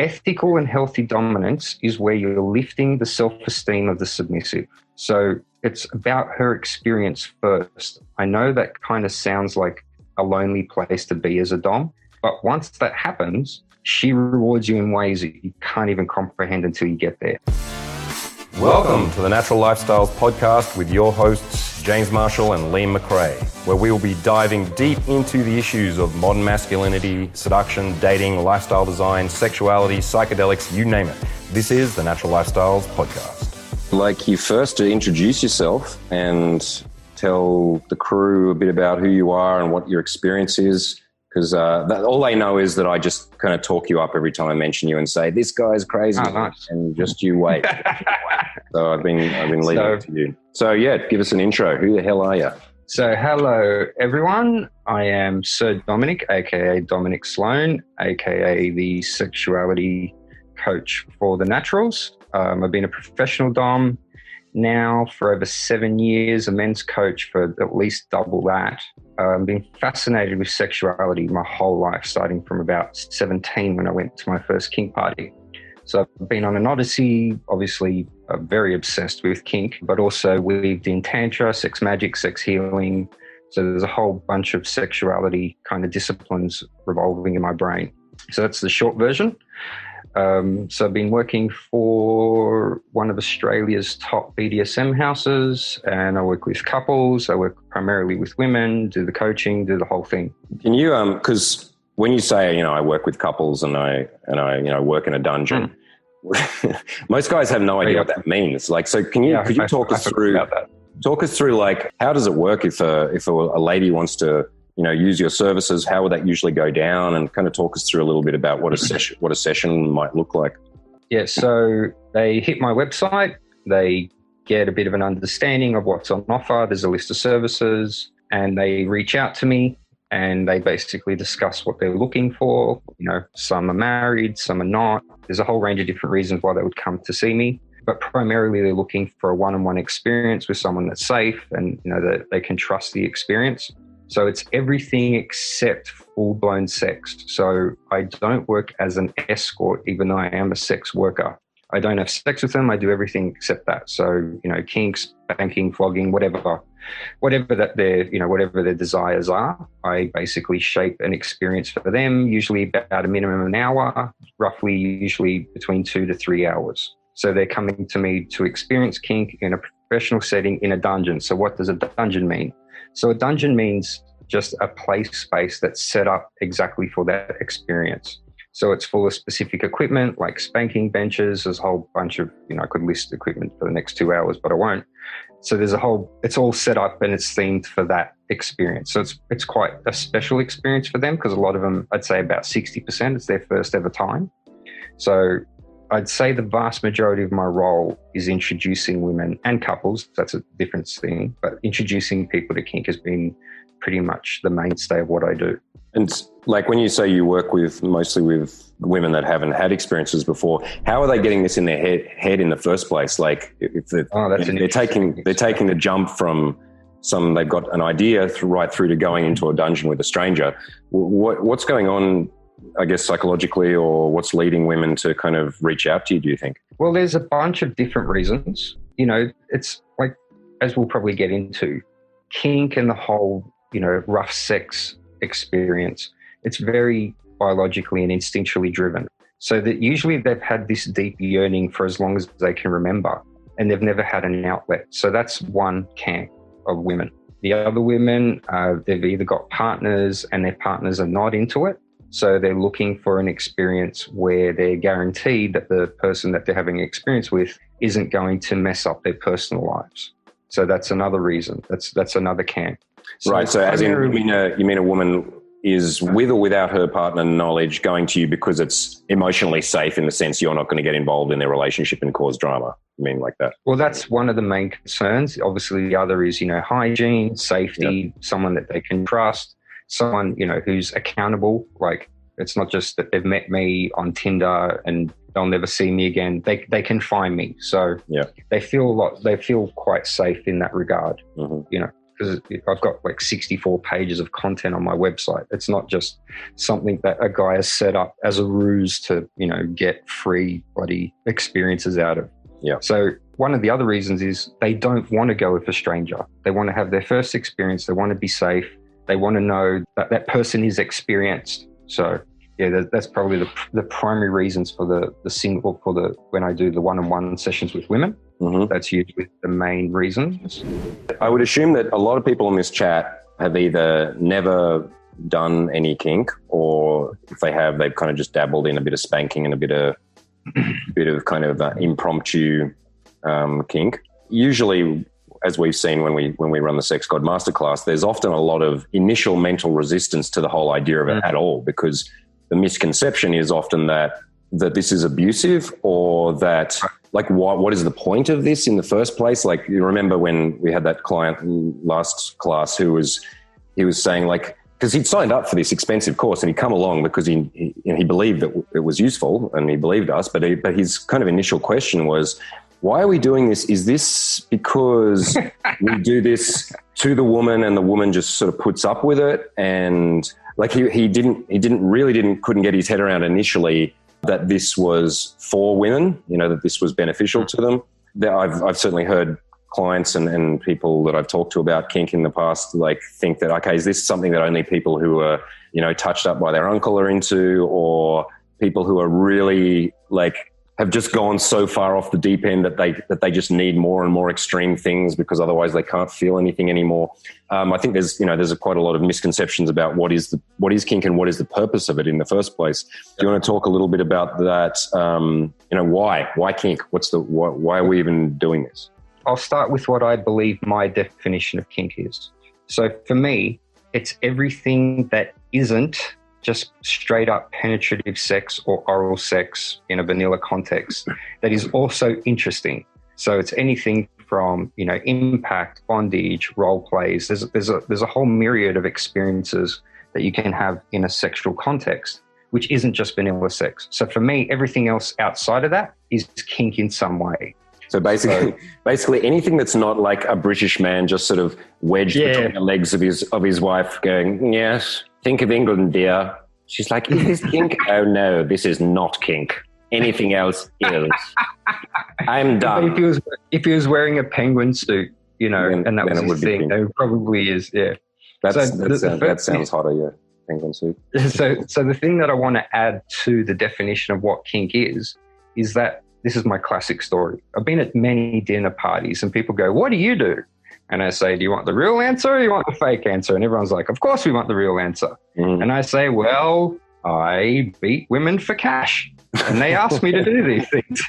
ethical and healthy dominance is where you're lifting the self esteem of the submissive. So it's about her experience first. I know that kind of sounds like a lonely place to be as a Dom, but once that happens, she rewards you in ways that you can't even comprehend until you get there. Welcome to the Natural Lifestyles Podcast with your hosts, James Marshall and Liam McRae, where we will be diving deep into the issues of modern masculinity, seduction, dating, lifestyle design, sexuality, psychedelics, you name it. This is the Natural Lifestyles Podcast. Like you first to introduce yourself and tell the crew a bit about who you are and what your experience is because uh, all they know is that I just kind of talk you up every time I mention you and say this guy's crazy, oh, nice. and just you wait. so I've been I've been leaving so, it to you. So yeah, give us an intro. Who the hell are you? So hello everyone. I am Sir Dominic, aka Dominic Sloan, aka the sexuality coach for the Naturals. Um, I've been a professional dom now for over seven years, a men's coach for at least double that. I've been fascinated with sexuality my whole life, starting from about 17 when I went to my first kink party. So I've been on an odyssey, obviously uh, very obsessed with kink, but also weaved in tantra, sex magic, sex healing. So there's a whole bunch of sexuality kind of disciplines revolving in my brain. So that's the short version. Um, so I've been working for one of Australia's top BDSM houses, and I work with couples. I work primarily with women, do the coaching, do the whole thing. Can you, um, because when you say, you know, I work with couples and I and I, you know, work in a dungeon. Mm. Most guys have no idea yeah. what that means. Like, so can you, yeah, could you talk I, us I through, talk us through like, how does it work if a, if a, a lady wants to you know, use your services, how would that usually go down? And kind of talk us through a little bit about what a session, what a session might look like. Yeah, so they hit my website, they get a bit of an understanding of what's on offer. There's a list of services, and they reach out to me and they basically discuss what they're looking for. You know, some are married, some are not. There's a whole range of different reasons why they would come to see me. But primarily, they're looking for a one-on-one experience with someone that's safe and you know that they can trust the experience. So it's everything except full blown sex. So I don't work as an escort, even though I am a sex worker. I don't have sex with them. I do everything except that. So, you know, kinks, spanking, flogging, whatever, whatever that their, you know, whatever their desires are, I basically shape an experience for them, usually about a minimum of an hour, roughly usually between two to three hours. So they're coming to me to experience kink in a professional setting in a dungeon. So what does a dungeon mean? So a dungeon means just a play space that's set up exactly for that experience. So it's full of specific equipment like spanking benches. There's a whole bunch of, you know, I could list equipment for the next two hours, but I won't. So there's a whole, it's all set up and it's themed for that experience. So it's, it's quite a special experience for them because a lot of them, I'd say about 60%, it's their first ever time. So I'd say the vast majority of my role is introducing women and couples. That's a different thing, but introducing people to kink has been pretty much the mainstay of what I do. And like when you say you work with mostly with women that haven't had experiences before, how are they getting this in their head, head in the first place? Like if they're, oh, that's they're taking they're taking the jump from some they've got an idea right through to going into a dungeon with a stranger. What, what's going on I guess, psychologically, or what's leading women to kind of reach out to you, do you think? Well, there's a bunch of different reasons. You know, it's like, as we'll probably get into, kink and the whole, you know, rough sex experience, it's very biologically and instinctually driven. So that usually they've had this deep yearning for as long as they can remember, and they've never had an outlet. So that's one camp of women. The other women, uh, they've either got partners and their partners are not into it, so they're looking for an experience where they're guaranteed that the person that they're having experience with isn't going to mess up their personal lives. So that's another reason. That's that's another camp. So right. So as in, you mean a you mean a woman is with or without her partner knowledge going to you because it's emotionally safe in the sense you're not going to get involved in their relationship and cause drama. I mean like that. Well, that's one of the main concerns. Obviously, the other is you know hygiene, safety, yep. someone that they can trust someone you know who's accountable like it's not just that they've met me on tinder and they'll never see me again they, they can find me so yeah they feel a lot they feel quite safe in that regard mm-hmm. you know because I've got like 64 pages of content on my website. It's not just something that a guy has set up as a ruse to, you know, get free bloody experiences out of. Yeah. So one of the other reasons is they don't want to go with a stranger. They want to have their first experience. They want to be safe. They want to know that that person is experienced. So yeah, that's probably the, the primary reasons for the the single for the when I do the one on one sessions with women. Mm-hmm. That's usually the main reasons. I would assume that a lot of people in this chat have either never done any kink, or if they have, they've kind of just dabbled in a bit of spanking and a bit of bit of kind of uh, impromptu um, kink. Usually, as we've seen when we when we run the Sex God Masterclass, there's often a lot of initial mental resistance to the whole idea of it mm. at all because the misconception is often that that this is abusive or that like what what is the point of this in the first place like you remember when we had that client last class who was he was saying like because he'd signed up for this expensive course and he'd come along because he he, you know, he believed that it was useful and he believed us but he, but his kind of initial question was why are we doing this is this because we do this to the woman and the woman just sort of puts up with it and like he, he didn't he didn't really didn't couldn't get his head around initially that this was for women, you know, that this was beneficial to them. I've, I've certainly heard clients and, and people that I've talked to about kink in the past, like think that, okay, is this something that only people who are, you know, touched up by their uncle are into or people who are really like have just gone so far off the deep end that they that they just need more and more extreme things because otherwise they can't feel anything anymore. Um, I think there's you know there's a, quite a lot of misconceptions about what is the what is kink and what is the purpose of it in the first place. Do you want to talk a little bit about that? Um, you know why why kink? What's the why, why are we even doing this? I'll start with what I believe my definition of kink is. So for me, it's everything that isn't just straight up penetrative sex or oral sex in a vanilla context that is also interesting. So it's anything from you know impact, bondage, role plays. There's there's a there's a whole myriad of experiences that you can have in a sexual context, which isn't just vanilla sex. So for me, everything else outside of that is kink in some way. So basically, so, basically anything that's not like a British man just sort of wedged yeah. between the legs of his of his wife, going, "Yes, think of England, dear." She's like, "Is this kink?" oh no, this is not kink. Anything else is. I'm done. If he was if he was wearing a penguin suit, you know, then, and that was his thing, it probably is. Yeah. That's, so that's, the, the that sounds hotter. Yeah penguin suit. so, so the thing that I want to add to the definition of what kink is, is that this is my classic story. I've been at many dinner parties and people go, What do you do? And I say, Do you want the real answer or you want the fake answer? And everyone's like, Of course we want the real answer. Mm. And I say, Well, I beat women for cash. And they ask me to do these things.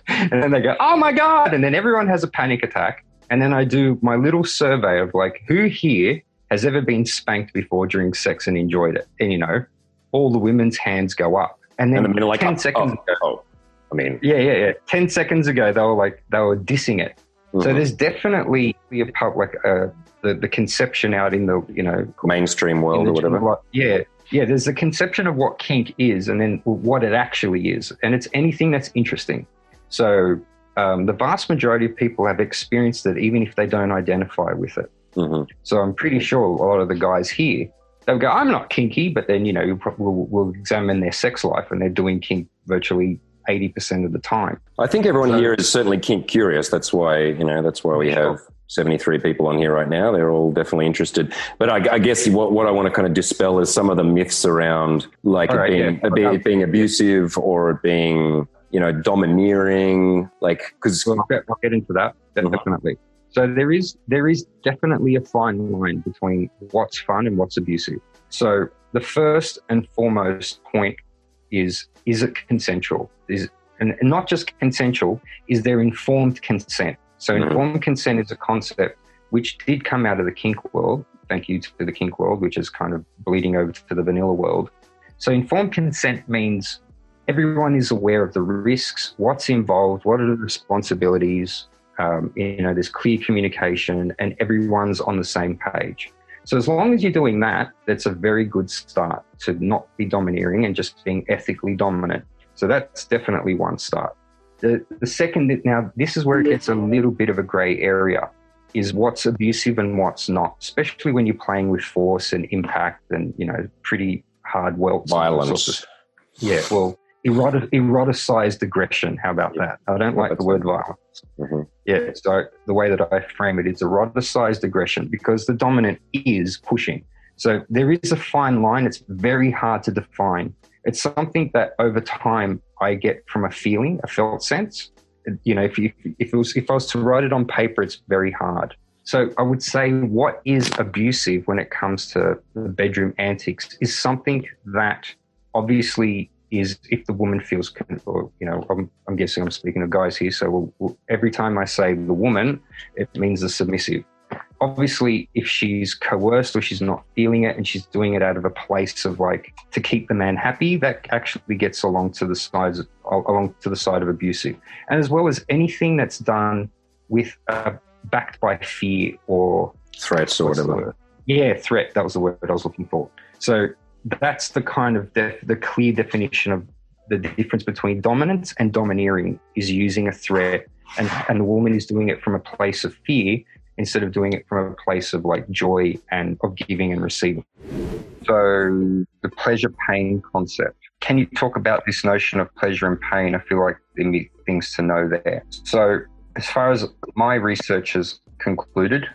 and then they go, Oh my God. And then everyone has a panic attack. And then I do my little survey of like, who here has ever been spanked before during sex and enjoyed it? And you know, all the women's hands go up. And then and the like, 10 oh, seconds oh, ago, oh I mean, yeah, yeah, yeah. Ten seconds ago, they were like they were dissing it. Mm-hmm. So there's definitely a public uh, the the conception out in the you know mainstream world or whatever. yeah, yeah. There's a conception of what kink is, and then what it actually is, and it's anything that's interesting. So um, the vast majority of people have experienced it, even if they don't identify with it. Mm-hmm. So I'm pretty sure a lot of the guys here they'll go, "I'm not kinky," but then you know we'll, we'll examine their sex life, and they're doing kink virtually 80% of the time. I think everyone so, here is certainly kink curious. That's why, you know, that's why we have 73 people on here right now. They're all definitely interested. But I, I guess what, what I want to kind of dispel is some of the myths around like it, being, yeah. it being abusive or it being, you know, domineering, like, because. Well, I'll, I'll, get into that, mm-hmm. definitely. So there is there is definitely a fine line between what's fun and what's abusive. So the first and foremost point is is it consensual? Is and not just consensual, is there informed consent? So mm-hmm. informed consent is a concept which did come out of the kink world. Thank you to the kink world, which is kind of bleeding over to the vanilla world. So informed consent means everyone is aware of the risks, what's involved, what are the responsibilities. Um, you know, there's clear communication, and everyone's on the same page. So as long as you're doing that, that's a very good start to not be domineering and just being ethically dominant. So that's definitely one start. The, the second, now this is where it gets a little bit of a gray area. is what's abusive and what's not, especially when you're playing with force and impact and, you know, pretty hard welts. Violence. Yeah, well, erotic, eroticized aggression. How about yeah. that? I don't like the word violence. Mm-hmm. Yeah, so the way that I frame it is eroticized aggression because the dominant is pushing. So there is a fine line. It's very hard to define. It's something that over time I get from a feeling, a felt sense you know, if you, if it was if I was to write it on paper, it's very hard. So I would say what is abusive when it comes to the bedroom antics is something that obviously is if the woman feels, or you know, I'm, I'm guessing I'm speaking of guys here. So we'll, we'll, every time I say the woman, it means the submissive. Obviously if she's coerced or she's not feeling it and she's doing it out of a place of like to keep the man happy that actually gets along to the sides along to the side of abusive. And as well as anything that's done with uh, backed by fear or threats or whatever. yeah threat that was the word i was looking for. So that's the kind of def- the clear definition of the difference between dominance and domineering is using a threat and, and the woman is doing it from a place of fear instead of doing it from a place of like joy and of giving and receiving. So the pleasure pain concept. Can you talk about this notion of pleasure and pain? I feel like there are things to know there. So as far as my research has concluded,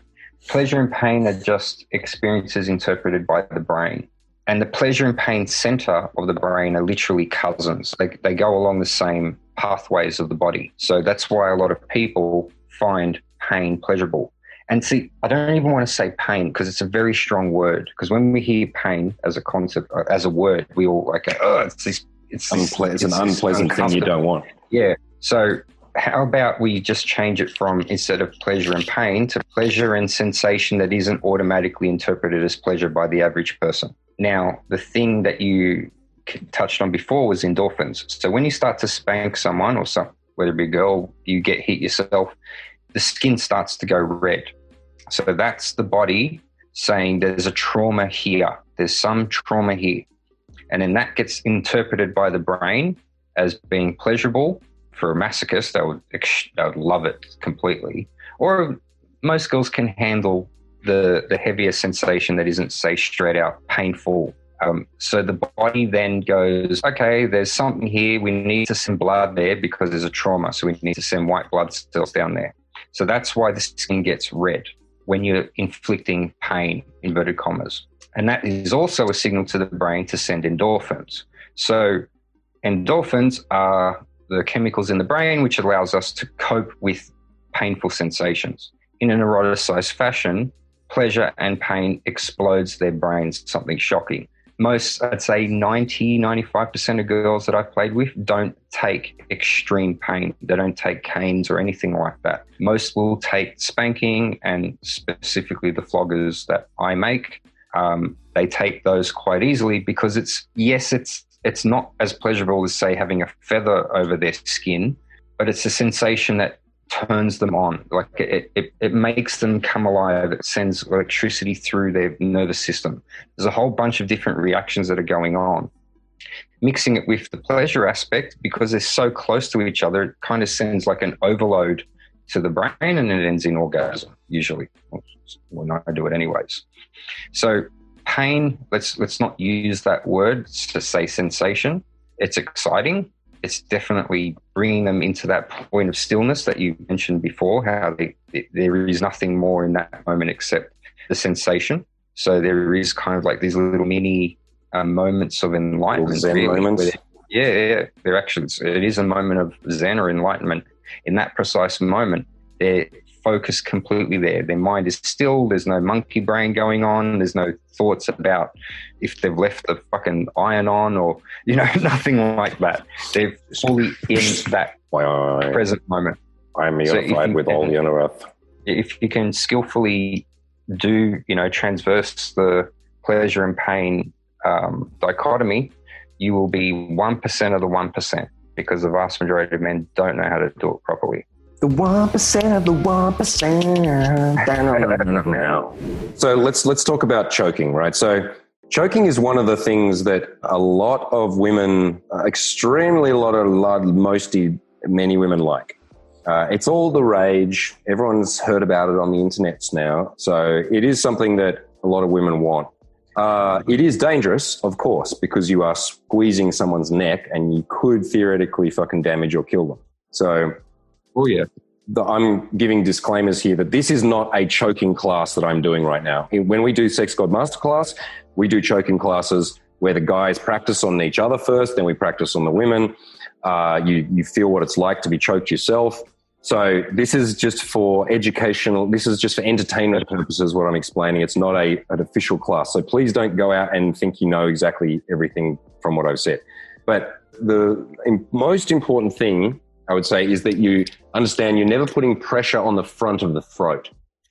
pleasure and pain are just experiences interpreted by the brain. And the pleasure and pain center of the brain are literally cousins. They, they go along the same pathways of the body. So that's why a lot of people find pain pleasurable. And see, I don't even want to say pain because it's a very strong word. Because when we hear pain as a concept, uh, as a word, we all like, oh, it's this, it's, Unple- it's, it's an unpleasant thing you don't want. Yeah. So how about we just change it from instead of pleasure and pain to pleasure and sensation that isn't automatically interpreted as pleasure by the average person? Now, the thing that you touched on before was endorphins. So when you start to spank someone or some, whether it be a girl, you get hit yourself, the skin starts to go red. So that's the body saying there's a trauma here, there's some trauma here. And then that gets interpreted by the brain as being pleasurable for a masochist. They would, they would love it completely. Or most girls can handle the, the heavier sensation that isn't, say, straight out painful. Um, so the body then goes, okay, there's something here. We need to send blood there because there's a trauma. So we need to send white blood cells down there. So that's why the skin gets red when you're inflicting pain, inverted commas. And that is also a signal to the brain to send endorphins. So, endorphins are the chemicals in the brain which allows us to cope with painful sensations. In an eroticized fashion, pleasure and pain explodes their brains, something shocking most, I'd say 90, 95% of girls that I've played with don't take extreme pain. They don't take canes or anything like that. Most will take spanking and specifically the floggers that I make. Um, they take those quite easily because it's, yes, it's, it's not as pleasurable as, say, having a feather over their skin, but it's a sensation that turns them on. Like it, it, it makes them come alive. It sends electricity through their nervous system. There's a whole bunch of different reactions that are going on. Mixing it with the pleasure aspect, because they're so close to each other, it kind of sends like an overload to the brain and it ends in orgasm, usually. When I do it anyways. So pain, let's let's not use that word to say sensation. It's exciting it's definitely bringing them into that point of stillness that you mentioned before, how they, there is nothing more in that moment except the sensation. So there is kind of like these little mini uh, moments of enlightenment. Zen really, moments. Yeah, yeah, they're actually, it is a moment of Zen or enlightenment. In that precise moment, they're focused completely there. Their mind is still, there's no monkey brain going on, there's no thoughts about if they've left the fucking iron on or, you know, nothing like that. They're fully in that present moment. I'm unified so with can, all the earth. If you can skillfully do, you know, transverse the pleasure and pain um, dichotomy, you will be 1% of the 1% because the vast majority of men don't know how to do it properly. The one percent of the one percent. so let's let's talk about choking, right? So choking is one of the things that a lot of women, extremely a lot of mostly many women like. Uh, it's all the rage. Everyone's heard about it on the internets now. So it is something that a lot of women want. Uh, it is dangerous, of course, because you are squeezing someone's neck and you could theoretically fucking damage or kill them. So, oh yeah, the, I'm giving disclaimers here that this is not a choking class that I'm doing right now. When we do Sex God Masterclass, we do choking classes where the guys practice on each other first, then we practice on the women. Uh, you you feel what it's like to be choked yourself. So this is just for educational. This is just for entertainment purposes. What I'm explaining. It's not a an official class. So please don't go out and think you know exactly everything from what I've said. But the most important thing I would say is that you understand you're never putting pressure on the front of the throat,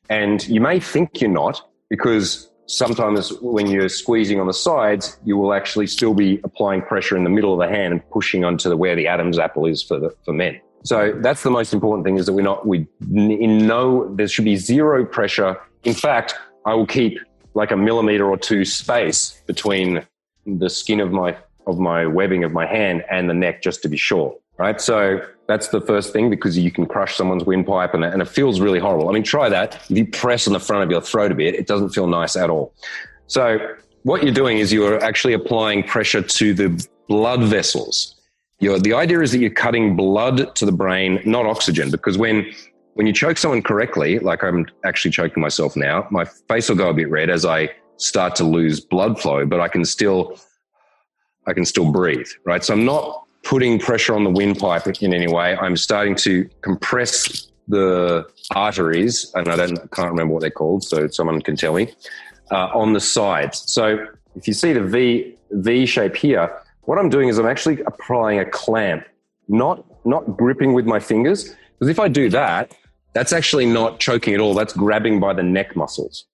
and you may think you're not because sometimes when you're squeezing on the sides, you will actually still be applying pressure in the middle of the hand and pushing onto the, where the Adam's apple is for the, for men. So that's the most important thing is that we're not, we, in no, there should be zero pressure. In fact, I will keep like a millimeter or two space between the skin of my, of my webbing of my hand and the neck just to be sure. Right. So that's the first thing because you can crush someone's windpipe and, and it feels really horrible. I mean, try that. If you press on the front of your throat a bit, it doesn't feel nice at all. So what you're doing is you're actually applying pressure to the blood vessels you're, the idea is that you're cutting blood to the brain, not oxygen, because when when you choke someone correctly, like I'm actually choking myself now, my face will go a bit red as I start to lose blood flow, but I can still I can still breathe, right? So I'm not putting pressure on the windpipe in any way. I'm starting to compress the arteries, and I don't can't remember what they're called, so someone can tell me, uh, on the sides. So if you see the V V shape here, what I'm doing is I'm actually applying a clamp, not, not gripping with my fingers. Because if I do that, that's actually not choking at all. That's grabbing by the neck muscles.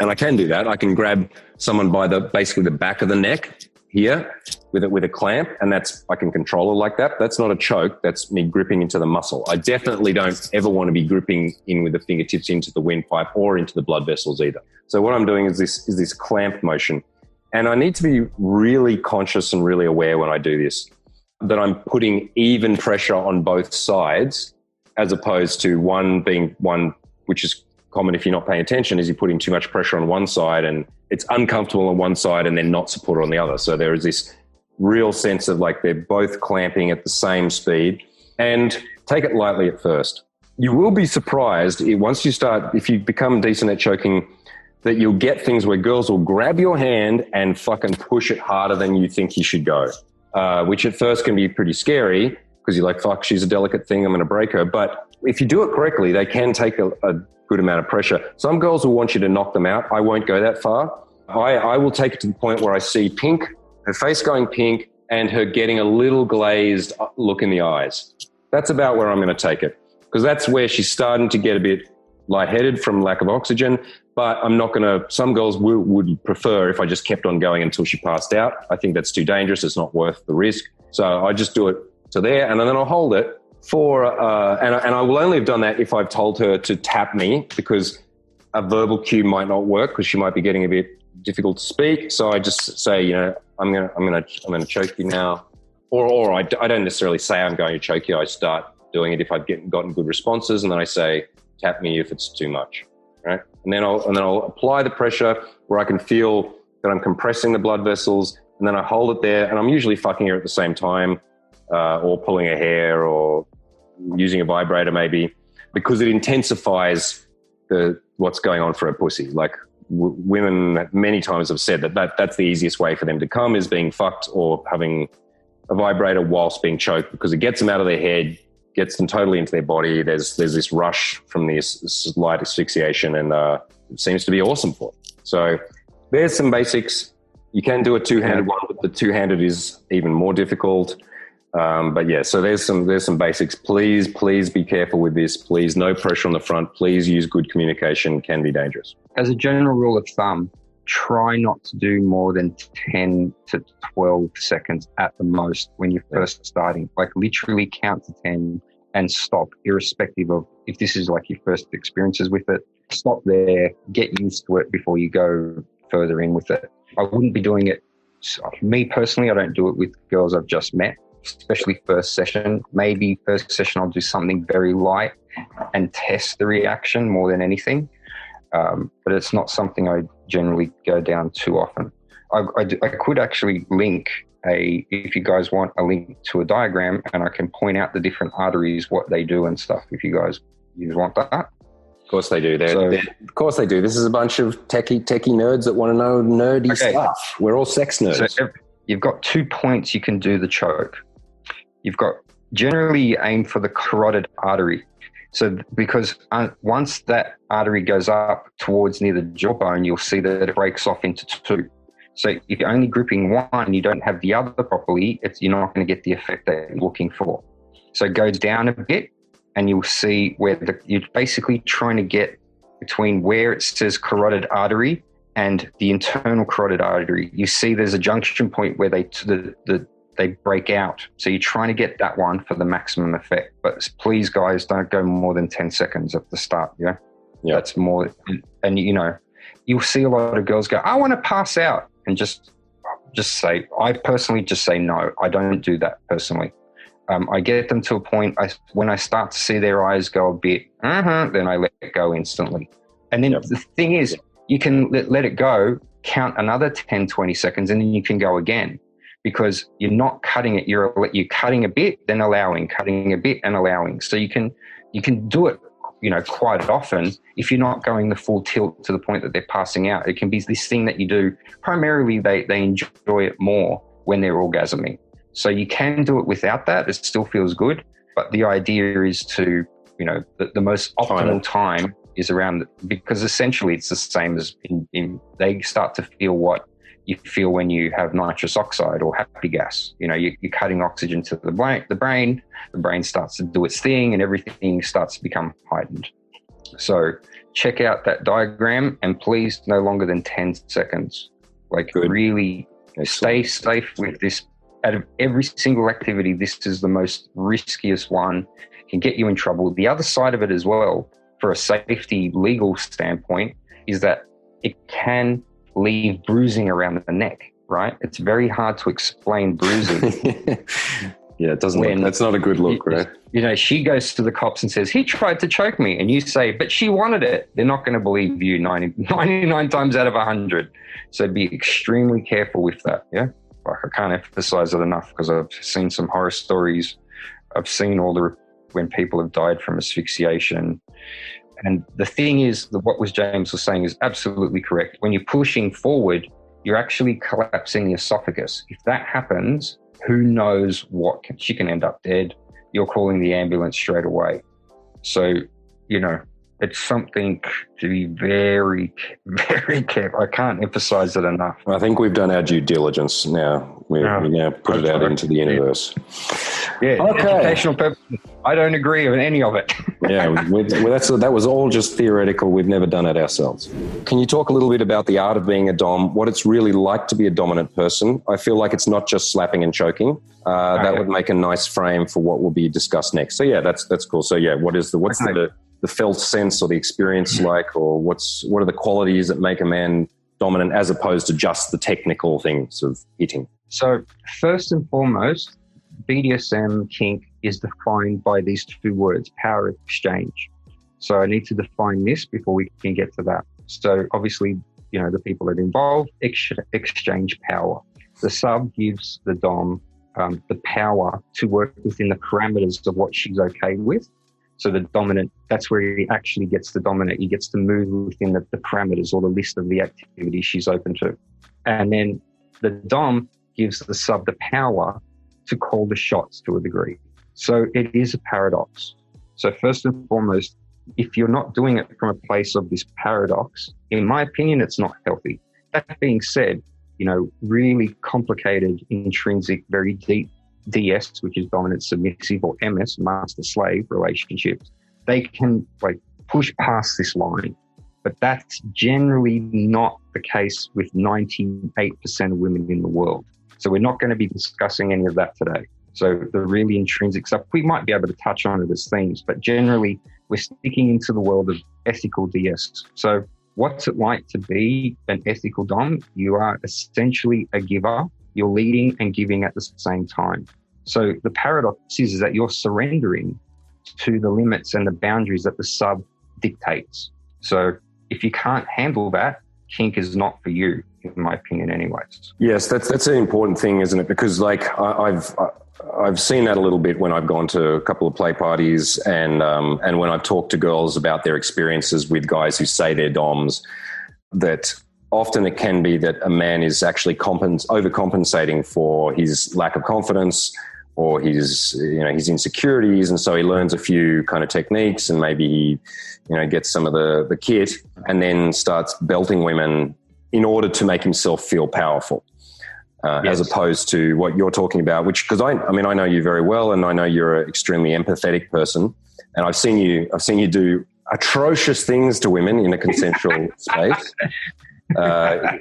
And I can do that. I can grab someone by the, basically the back of the neck here with it with a clamp and that's I can control it like that. That's not a choke. That's me gripping into the muscle. I definitely don't ever want to be gripping in with the fingertips into the windpipe or into the blood vessels either. So what I'm doing is this is this clamp motion. And I need to be really conscious and really aware when I do this that I'm putting even pressure on both sides as opposed to one being one, which is common if you're not paying attention, is you're putting too much pressure on one side and it's uncomfortable on one side and then not supported on the other. So there is this real sense of like they're both clamping at the same speed and take it lightly at first. You will be surprised once you start, if you become decent at choking that you'll get things where girls will grab your hand and fucking push it harder than you think you should go, uh, which at first can be pretty scary because you're like, fuck, she's a delicate thing, I'm going to break her. But if you do it correctly, they can take a, a, good amount of pressure. Some girls will want you to knock them out. I won't go that far. I, I will take it to the point where I see pink, her face going pink, and her getting a little glazed look in the eyes. That's about where I'm going to take it because that's where she's starting to get a bit lightheaded from lack of oxygen. But I'm not going to, some girls w- would prefer if I just kept on going until she passed out. I think that's too dangerous. It's not worth the risk. So I just do it to there and then I'll hold it for, uh, and, and I will only have done that if I've told her to tap me because a verbal cue might not work because she might be getting a bit difficult to speak. So I just say, you know, I'm going to, I'm to, I'm to choke you now. Or, or I, I don't necessarily say I'm going to choke you. I start doing it if I've get, gotten good responses and then I say, tap me if it's too much, right? And then I'll and then I'll apply the pressure where I can feel that I'm compressing the blood vessels, and then I hold it there, and I'm usually fucking her at the same time, uh, or pulling a hair, or using a vibrator maybe, because it intensifies the what's going on for a pussy. Like w- women many times have said that, that that's the easiest way for them to come is being fucked or having a vibrator whilst being choked because it gets them out of their head, gets them totally into their body. There's there's this rush from the slight asphyxiation, and uh, it seems to be awesome for them. So there's some basics. You can do a two-handed one, but the two-handed is even more difficult. Um, but yeah, so there's some there's some basics. Please, please be careful with this. Please, no pressure on the front. Please use good communication. Can be dangerous. As a general rule of thumb, try not to do more than 10 to 12 seconds at the most when you're first starting. Like literally count to 10 and stop, irrespective of if this is like your first experiences with it. Stop there, get used to it before you go further in with it. I wouldn't be doing it. Me personally, I don't do it with girls I've just met. Especially first session. Maybe first session I'll do something very light and test the reaction more than anything. Um, but it's not something I generally go down too often. I, I, I, could actually link a, if you guys want a link to a diagram and I can point out the different arteries, what they do and stuff, if you guys you want that. Of course they do. They're, so, they're, of course they do. This is a bunch of techie techie nerds that want to know nerdy okay. stuff. We're all sex nerds. So you've got two points you can do the choke. You've got generally aim for the carotid artery. So because uh, once that artery goes up towards near the jawbone, you'll see that it breaks off into two. So if you're only gripping one, you don't have the other properly, you're not going to get the effect that you're looking for. So it goes down a bit, and you'll see where the, you're basically trying to get between where it says carotid artery and the internal carotid artery. You see there's a junction point where they the, the they break out. So you're trying to get that one for the maximum effect. But please, guys, don't go more than 10 seconds at the start. Yeah. Yeah. That's more. And, you know, you'll see a lot of girls go, I want to pass out and just, just say, I personally just say no. I don't do that personally. Um, I get them to a point I, when I start to see their eyes go a bit, uh-huh, then I let it go instantly. And then yep. the thing is, you can let, let it go, count another 10, 20 seconds, and then you can go again because you're not cutting it. You're you're cutting a bit, then allowing, cutting a bit, and allowing. So you can you can do it, you know, quite often if you're not going the full tilt to the point that they're passing out. It can be this thing that you do. Primarily, they they enjoy it more when they're orgasming. So you can do it without that. It still feels good, but the idea is to you know the, the most optimal time is around because essentially it's the same as in, in they start to feel what you feel when you have nitrous oxide or happy gas. You know, you, are cutting oxygen to the brain, the brain, the brain starts to do its thing and everything starts to become heightened. So check out that diagram and please no longer than 10 seconds. Like Good. really stay safe with this. Out of every single activity, this is the most riskiest one. Can get you in trouble. The other side of it as well, for a safety legal standpoint, is that it can leave bruising around the neck, right? It's very hard to explain bruising. yeah, it doesn't when, look, that's not a good look, right? You know, she goes to the cops and says, he tried to choke me. And you say, but she wanted it. They're not going to believe you 90, 99 times out of 100. So be extremely careful with that. Yeah. Like I can't emphasize it enough because I've seen some horror stories. I've seen all the when people have died from asphyxiation and the thing is that what was James was saying is absolutely correct. When you're pushing forward, you're actually collapsing the esophagus. If that happens, who knows what can, she can end up dead. You're calling the ambulance straight away. So, you know, it's something to be very, very careful. I can't emphasize it enough. I think we've done our due diligence now. We, we now put it out into the universe. Yeah, okay. educational purposes. I don't agree with any of it. yeah, that's, that was all just theoretical. We've never done it ourselves. Can you talk a little bit about the art of being a Dom, what it's really like to be a dominant person? I feel like it's not just slapping and choking. Uh, that would make a nice frame for what will be discussed next. So yeah, that's that's cool. So yeah, what is the what's okay. the the felt sense or the experience mm-hmm. like, or what's what are the qualities that make a man dominant as opposed to just the technical things of hitting? So first and foremost, BDSM kink is defined by these two words: power exchange. So I need to define this before we can get to that. So obviously, you know, the people that involve ex- exchange power. The sub gives the dom um, the power to work within the parameters of what she's okay with so the dominant, that's where he actually gets the dominant. He gets to move within the, the parameters or the list of the activities she's open to. And then the dom gives the sub the power to call the shots to a degree. So it is a paradox. So first and foremost, if you're not doing it from a place of this paradox, in my opinion, it's not healthy. That being said, you know, really complicated, intrinsic, very deep DS, which is dominant submissive, or MS, master slave relationships, they can like push past this line. But that's generally not the case with 98% of women in the world. So we're not going to be discussing any of that today. So the really intrinsic stuff, we might be able to touch on it as themes, but generally we're sticking into the world of ethical DS. So what's it like to be an ethical Dom? You are essentially a giver. You're leading and giving at the same time. So the paradox is, is that you're surrendering to the limits and the boundaries that the sub dictates. So if you can't handle that, kink is not for you, in my opinion, anyways. Yes, that's that's an important thing, isn't it? Because like I, have I've seen that a little bit when I've gone to a couple of play parties and um, and when I've talked to girls about their experiences with guys who say they're DOMs, that often it can be that a man is actually compens- overcompensating for his lack of confidence or his you know his insecurities and so he learns a few kind of techniques and maybe he you know gets some of the the kit and then starts belting women in order to make himself feel powerful uh, yes. as opposed to what you're talking about which because I, I mean i know you very well and i know you're an extremely empathetic person and i've seen you i've seen you do atrocious things to women in a consensual space uh,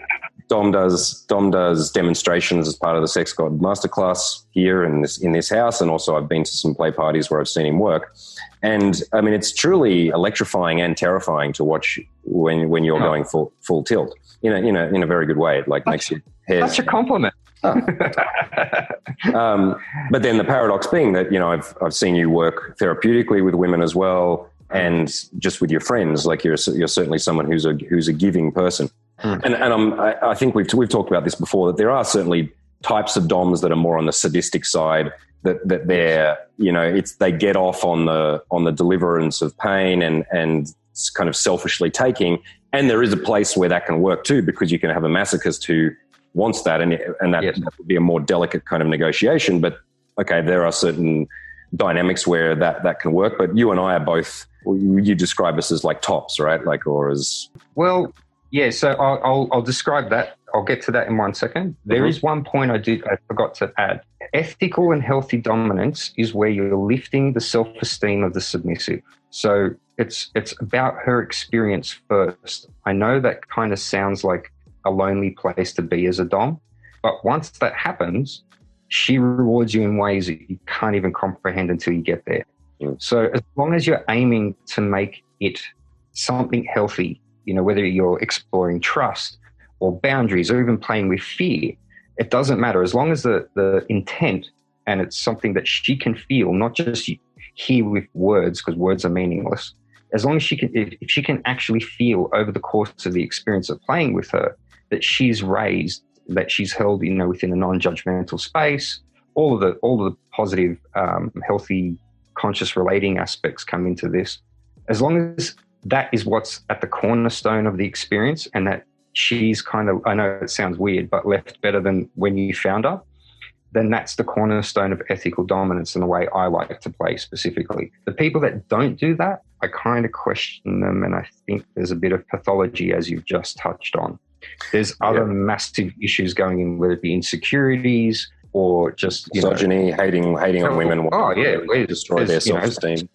Dom does Dom does demonstrations as part of the Sex God Masterclass here in this in this house, and also I've been to some play parties where I've seen him work. And I mean, it's truly electrifying and terrifying to watch when when you're going full full tilt in a in a in a very good way. It like such, makes your hair such a compliment. Oh. um, but then the paradox being that you know I've I've seen you work therapeutically with women as well, and just with your friends. Like you're you're certainly someone who's a who's a giving person. Mm. And, and um, I, I, think we've, we've talked about this before that there are certainly types of DOMs that are more on the sadistic side that, that they're, you know, it's, they get off on the, on the deliverance of pain and, and kind of selfishly taking. And there is a place where that can work too, because you can have a masochist who wants that and, and that, yes. that would be a more delicate kind of negotiation. But okay, there are certain dynamics where that, that can work. But you and I are both, you describe us as like tops, right? Like, or as. Well, yeah, so I'll, I'll, I'll, describe that. I'll get to that in one second. There mm-hmm. is one point I did I forgot to add. Ethical and healthy dominance is where you're lifting the self-esteem of the submissive. So it's it's about her experience first. I know that kind of sounds like a lonely place to be as a dom, but once that happens, she rewards you in ways that you can't even comprehend until you get there. Mm. So as long as you're aiming to make it something healthy you know, whether you're exploring trust or boundaries or even playing with fear, it doesn't matter as long as the, the intent and it's something that she can feel, not just hear with words because words are meaningless. As long as she can, if, if she can actually feel over the course of the experience of playing with her that she's raised, that she's held, you know, within a non-judgmental space, all of the all of the positive, um, healthy, conscious relating aspects come into this. As long as that is what's at the cornerstone of the experience and that she's kind of i know it sounds weird but left better than when you found her then that's the cornerstone of ethical dominance in the way i like to play specifically the people that don't do that i kind of question them and i think there's a bit of pathology as you've just touched on there's other yeah. massive issues going in whether it be insecurities or just misogyny, know, hating, hating on oh, women. Oh yeah, destroy their self-esteem.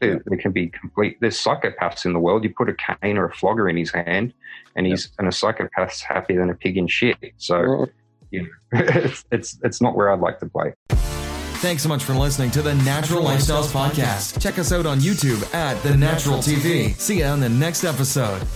There, there, can be complete. There's psychopaths in the world. You put a cane or a flogger in his hand, and he's yep. and a psychopath's happier than a pig in shit. So, yeah, it's, it's it's not where I'd like to play. Thanks so much for listening to the Natural Lifestyles Podcast. Check us out on YouTube at The Natural TV. See you on the next episode.